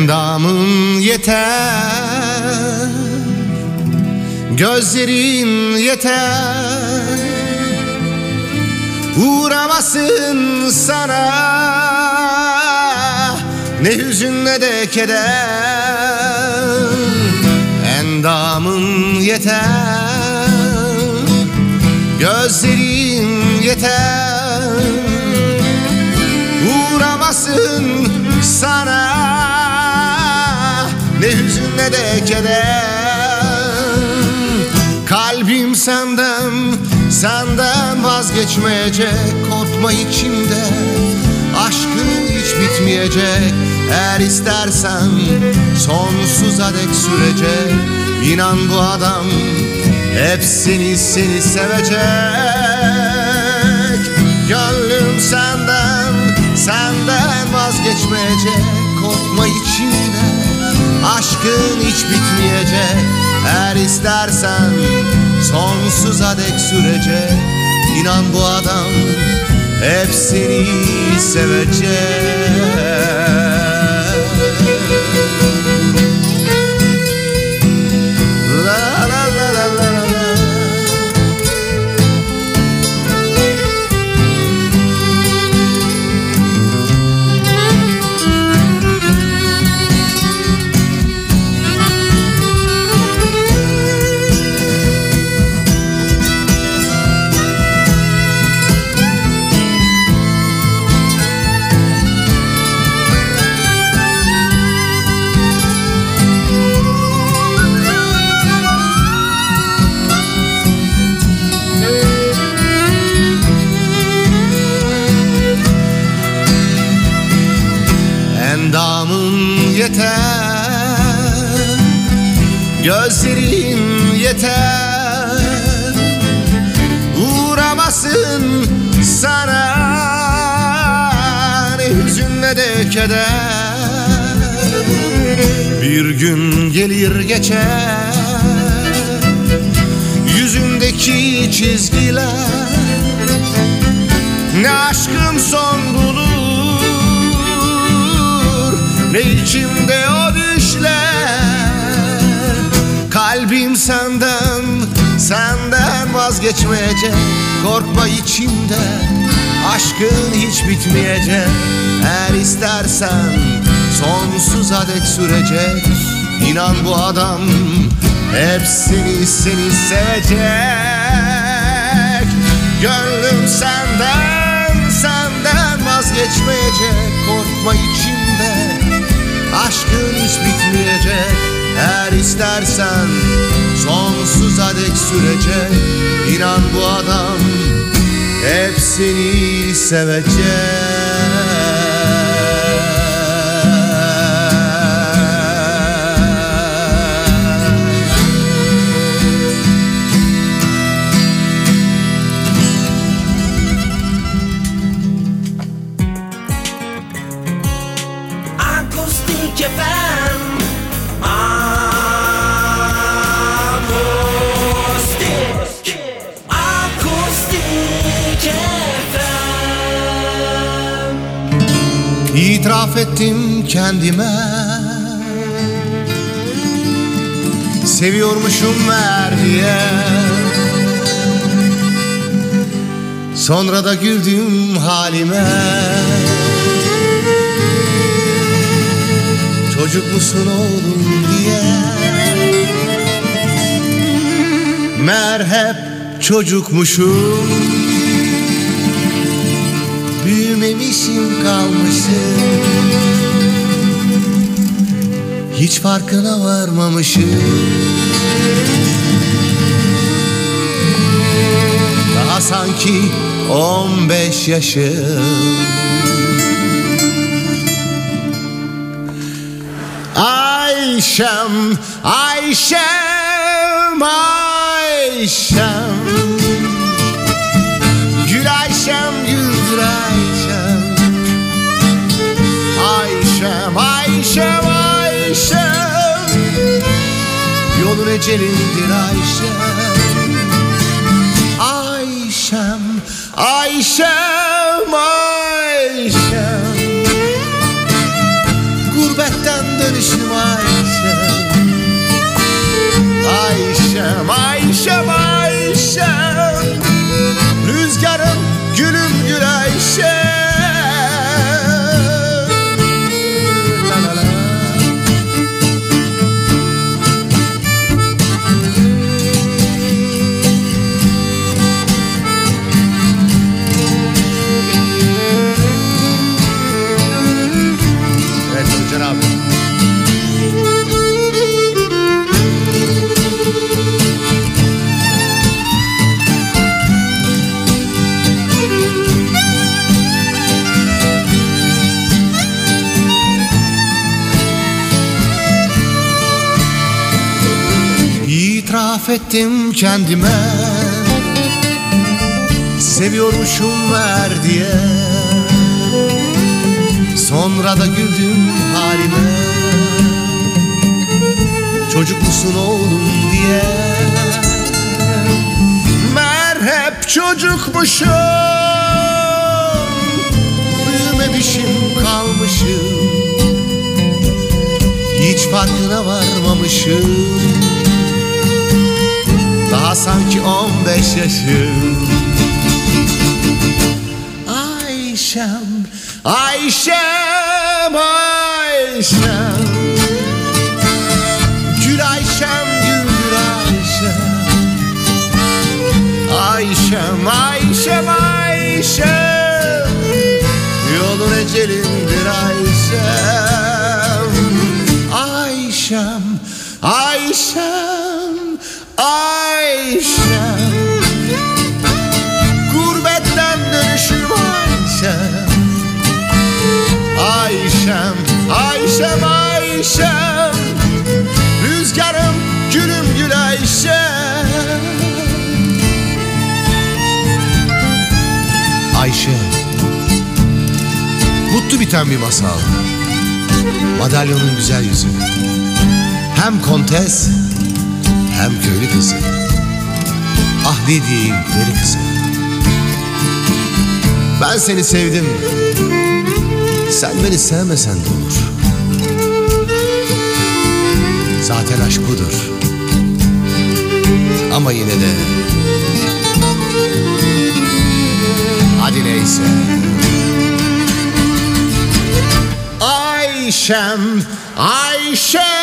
Endamın yeter. Gözlerin yeter. Uğramasın sana. Ne hüzün ne de keder. Endamın yeter. Gözlerin yeter. Uğramasın sana de keder Kalbim senden, senden vazgeçmeyecek. Korkma içimde, aşkın hiç bitmeyecek. Eğer istersen sonsuza dek sürecek. İnan bu adam hep seni seni sevecek. Gönlüm senden, senden vazgeçmeyecek. Korkma içinde, aşkın hiç bitmeyecek. Eğer istersen sonsuza dek sürecek. İnan bu adam hep seni sevecek ne de keder Bir gün gelir geçer. Yüzündeki çizgiler Ne aşkım son bulur Ne içimde o düşler. Kalbim senden Senden vazgeçmeyecek. Korkma içimde Aşkın hiç bitmeyecek Eğer istersen Sonsuza dek sürecek İnan bu adam Hep seni sevecek. Gönlüm senden Senden vazgeçmeyecek. Korkma içimde Aşkın hiç bitmeyecek. Eğer istersen Sonsuza dek sürecek İnan bu adam Hep seni sevecek İtiraf kendime. Seviyormuşum meğer diye Sonra da güldüm halime. Çocuk musun oğlum diye. Meğer hep çocukmuşum Büyümemişim kalmışım. Hiç farkına varmamışım. Daha sanki 15 yaşım. Ayşem, Ayşem, Ayşem Ayşem Ayşem Yolun ecelindir Ayşem Ayşem Ayşem Ayşem. Gurbetten dönüşüm Ayşem. Ayşem Ayşem Ayşem. Ettim kendime. Seviyormuşum ver diye. Sonra da güldüm halime. Çocuk musun oğlum diye. Mer hep çocukmuşum. Büyümemişim kalmışım. Hiç farkına varmamışım Daha sanki on beş yaşım. Ayşem, Ayşem, Ayşem. Gül Ayşem, gül Ayşem. Ayşem, Ayşem, Ayşem. Yolun ecelindir Ayşem. Ayşem, Ayşem, Ayşem Ayşem Ayşem, Ayşem, Ayşem Rüzgarım, gülüm gül Ayşem. Ayşe. Mutlu biten bir masal. Madalyonun güzel yüzü. Hem kontes Hem köylü kızı. Ah ne diyeyim deli kızı Ben seni sevdim. Sen beni sevmesen de olur. Zaten aşk budur. Ama yine de. Hadi neyse. Ayşem Ayşem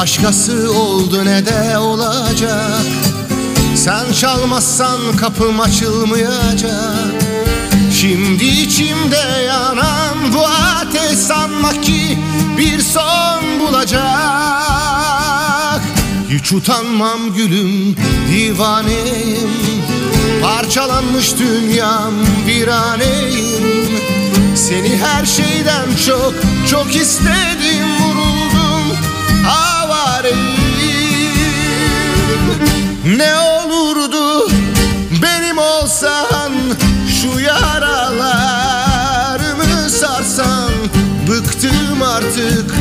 başkası oldu ne de olacak. Sen çalmazsan kapım açılmayacak. Şimdi içimde yanan bu ateş sanmak ki bir son bulacak. Hiç utanmam gülüm divaneyim Parçalanmış dünyam viraneyim Seni her şeyden çok çok istedim Ne olurdu benim olsan şu yaralarımı sarsan Bıktım artık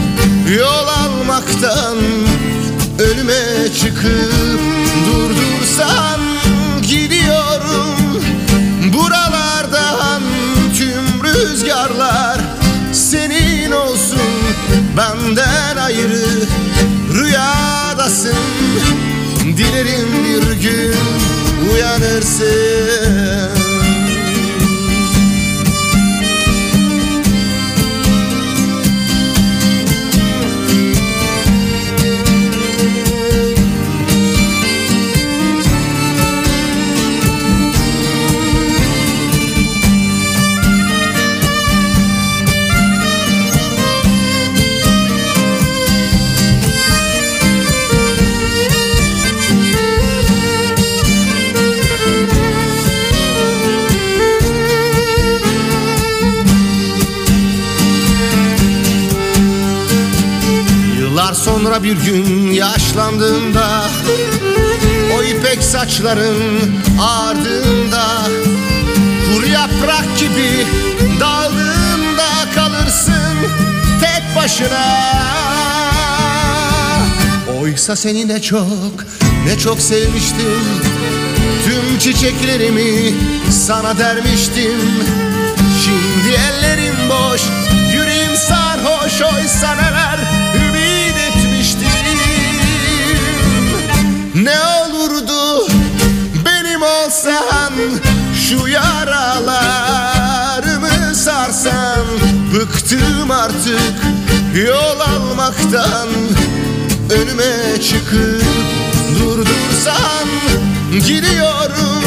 yol almaktan. Önüme çıkıp durdursan gidiyorum Buralardan. Tüm rüzgarlar senin olsun Benden ayrı Dilerim bir gün uyanırsın Yıllar sonra bir gün yaşlandığımda O ipek saçların ardında Kuru yaprak gibi daldığımda kalırsın tek başına. Oysa seni ne çok ne çok sevmiştim. Tüm çiçeklerimi sana dermiştim. Şimdi ellerim boş yüreğim sarhoş oysa neler Ne olurdu benim olsan Şu yaralarımı sarsan Bıktım artık yol almaktan Önüme çıkıp durdursan Gidiyorum.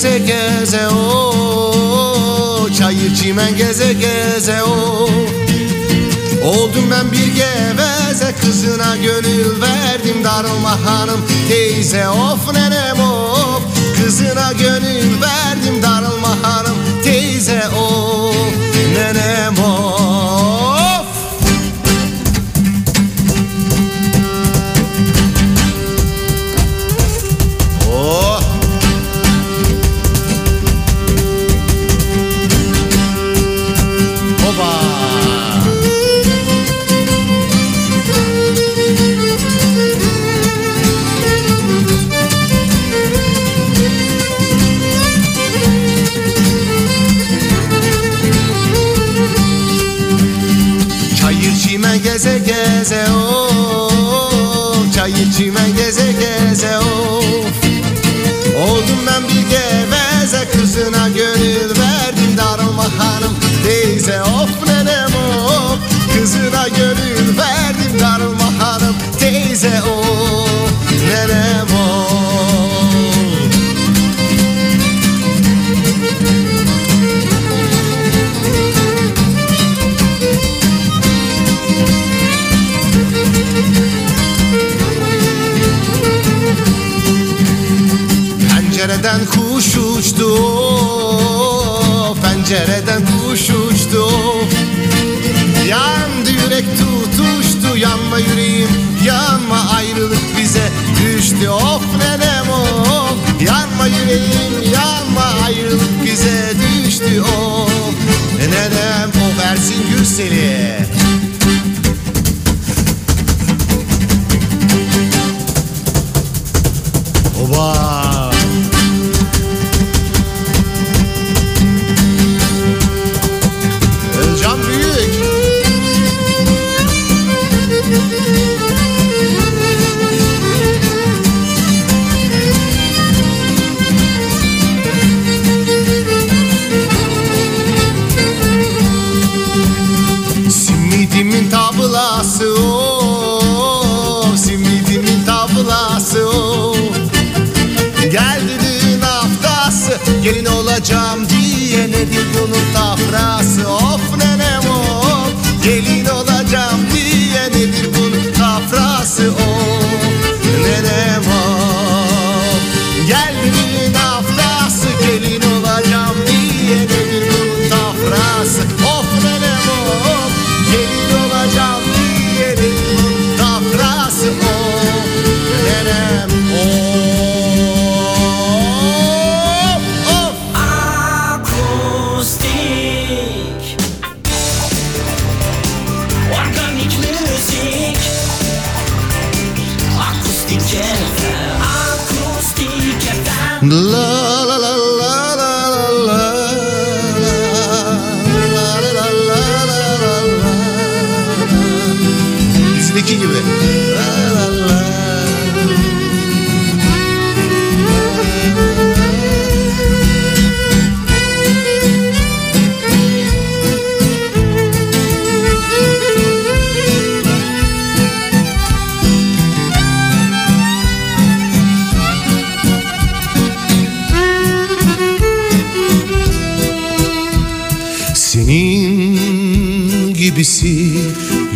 geze geze o Çayır çimen geze geze o. Oldum ben bir geveze kızına gönül verdim darılma hanım teyze. Of nenem of Kızına gönül verdim darılma hanım teyze of. seu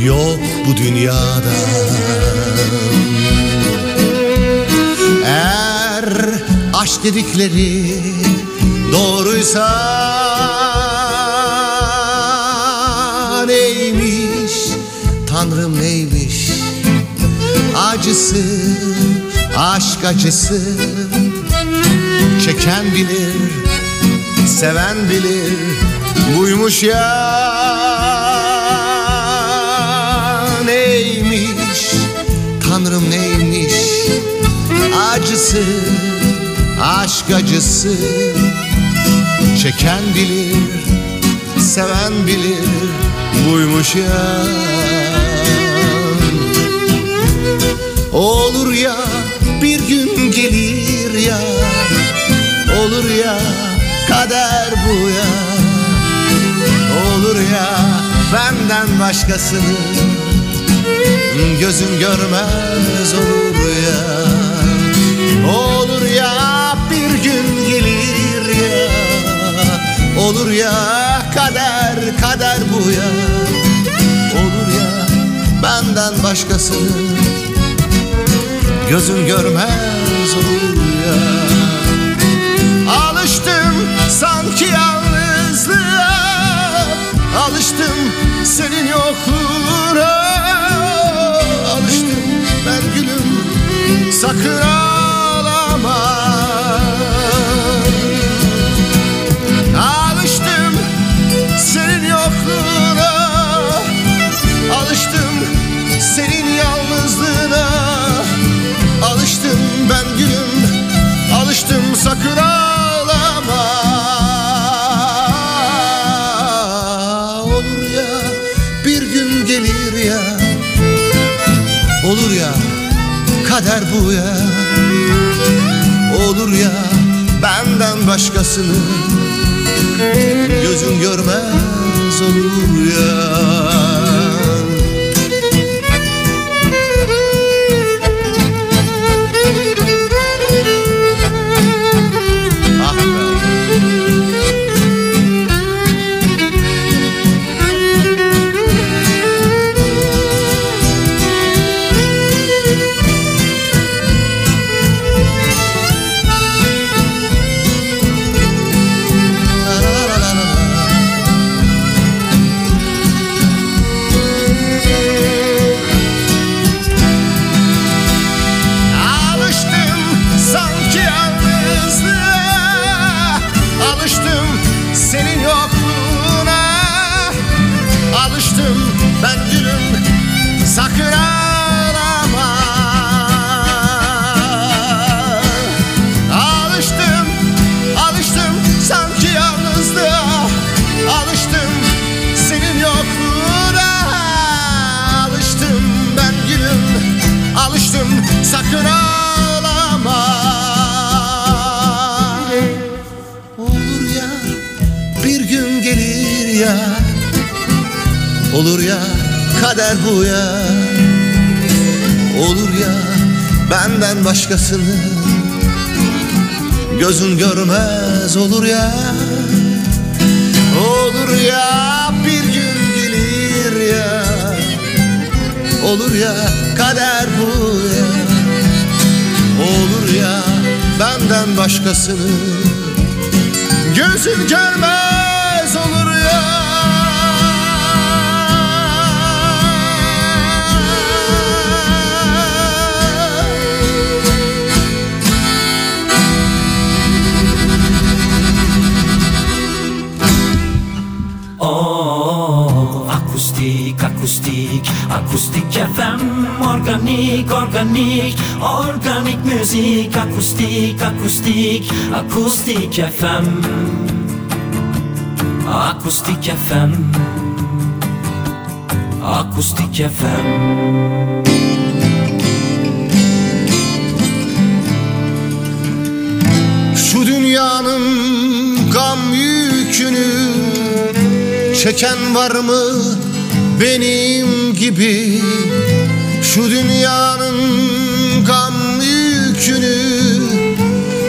yok bu dünyada. Eğer aşk dedikleri doğruysa Neymiş Tanrım neymiş? Acısı aşk acısı. Çeken bilir seven bilir buymuş ya tanrım neymiş? Acısı aşk acısı. Çeken bilir seven bilir buymuş ya olur ya bir gün gelir ya. Olur ya kader bu ya. Olur ya benden başkasını Gözüm görmez olur ya. Olur ya bir gün gelir ya. Olur ya kader kader bu ya. Olur ya benden başkasını Gözüm görmez olur ya. Alıştım sanki yalnızlığa. Alıştım senin yokluğuna Sakura. Ya. Olur ya. Benden başkasını Gözün görmez gözün görmez olur ya. Olur ya bir gün gelir ya. Olur ya kader bu ya. Olur ya benden başkasını Gözün görmez akustik, akustik, FM Organik, organik, organik müzik. Akustik, akustik, akustik FM Akustik FM Akustik FM Şu dünyanın gam yükünü Çeken var mı benim gibi. Şu dünyanın gam yükünü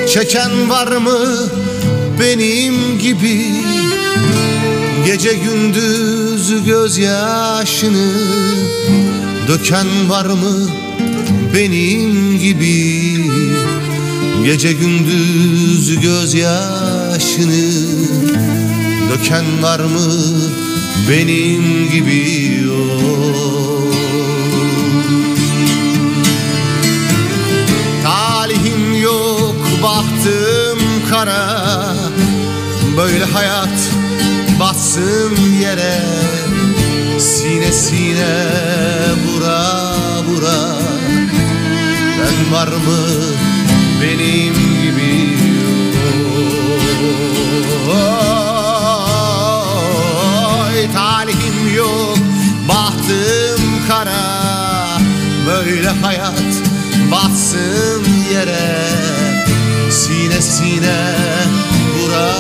Çeken var mı benim gibi? Gece gündüz gözyaşını Döken var mı benim gibi? Gece gündüz gözyaşını Döken var mı benim gibi Talihim yok bahtım kara. Böyle hayat bassın yere. Sine sine vura vura. Ben var mı Böyle hayat batsın yere. Sine sine vura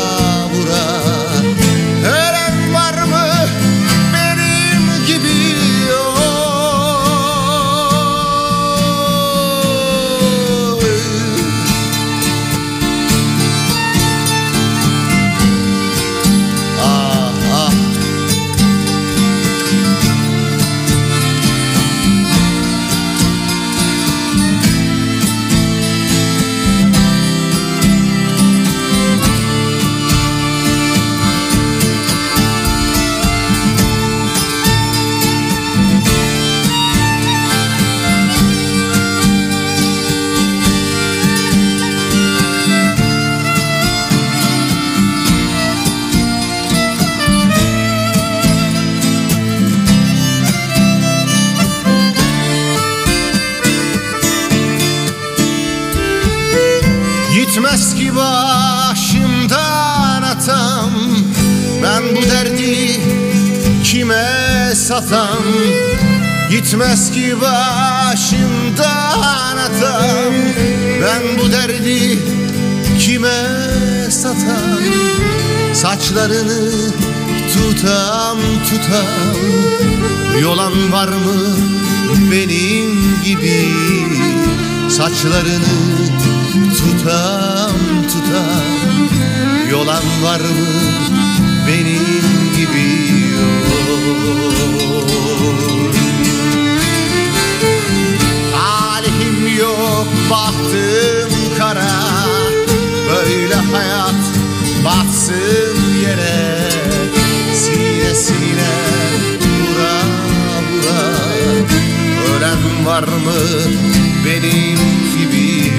satam Gitmez ki başımdan atam. Ben bu derdi kime satam? Saçlarını tutam tutam. Yolan var mı benim gibi? Saçlarını tutam tutam. Yolan var mı benim gibi Talihim yok bahtım kara. Böyle hayat batsın yere. Sine sine vura vura Ölen var mı benim gibi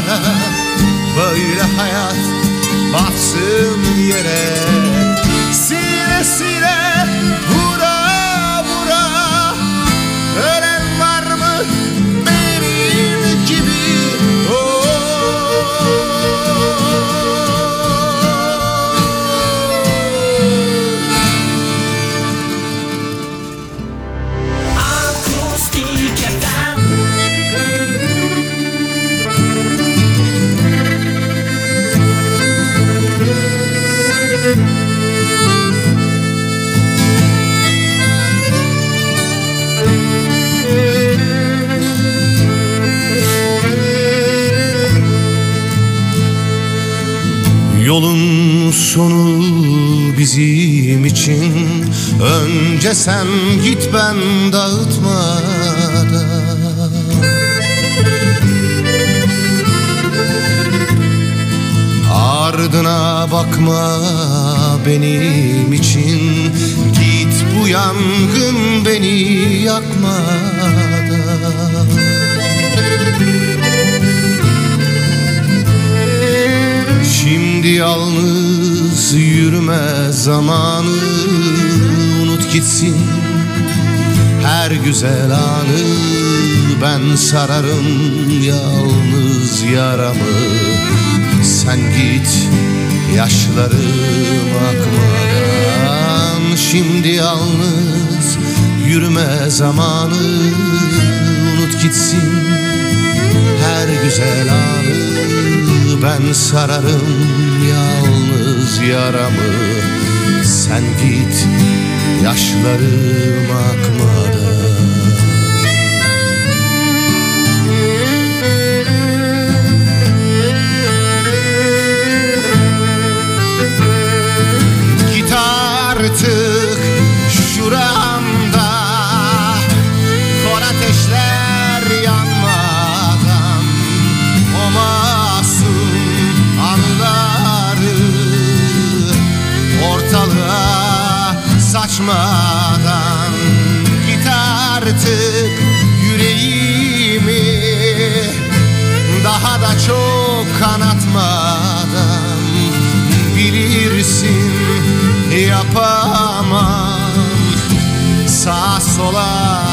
kara Böyle hayat batsın yere sen git ben dağıtmadan Ardına bakma benim için. Git bu yangın beni yakmadan Şimdi yalnız yürüme zamanı Unut gitsin. Her güzel anı Ben sararım yalnız yaramı. Sen git yaşlarım akmadan. Şimdi yalnız yürüme zamanı Unut gitsin. Her güzel anı ben sararım yalnız yaramı. Sen git yaşlarım akmadan artık yüreğimi. Daha da çok kanatmadan Bilirsin yapamam. Sağa sola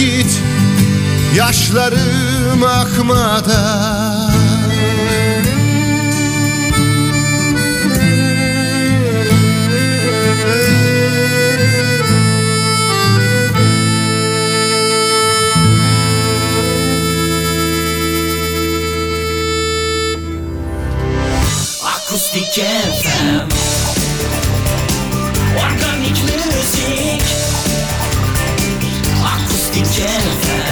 git yaşlarım akmadan Akustik FM Organik müzik Yeah.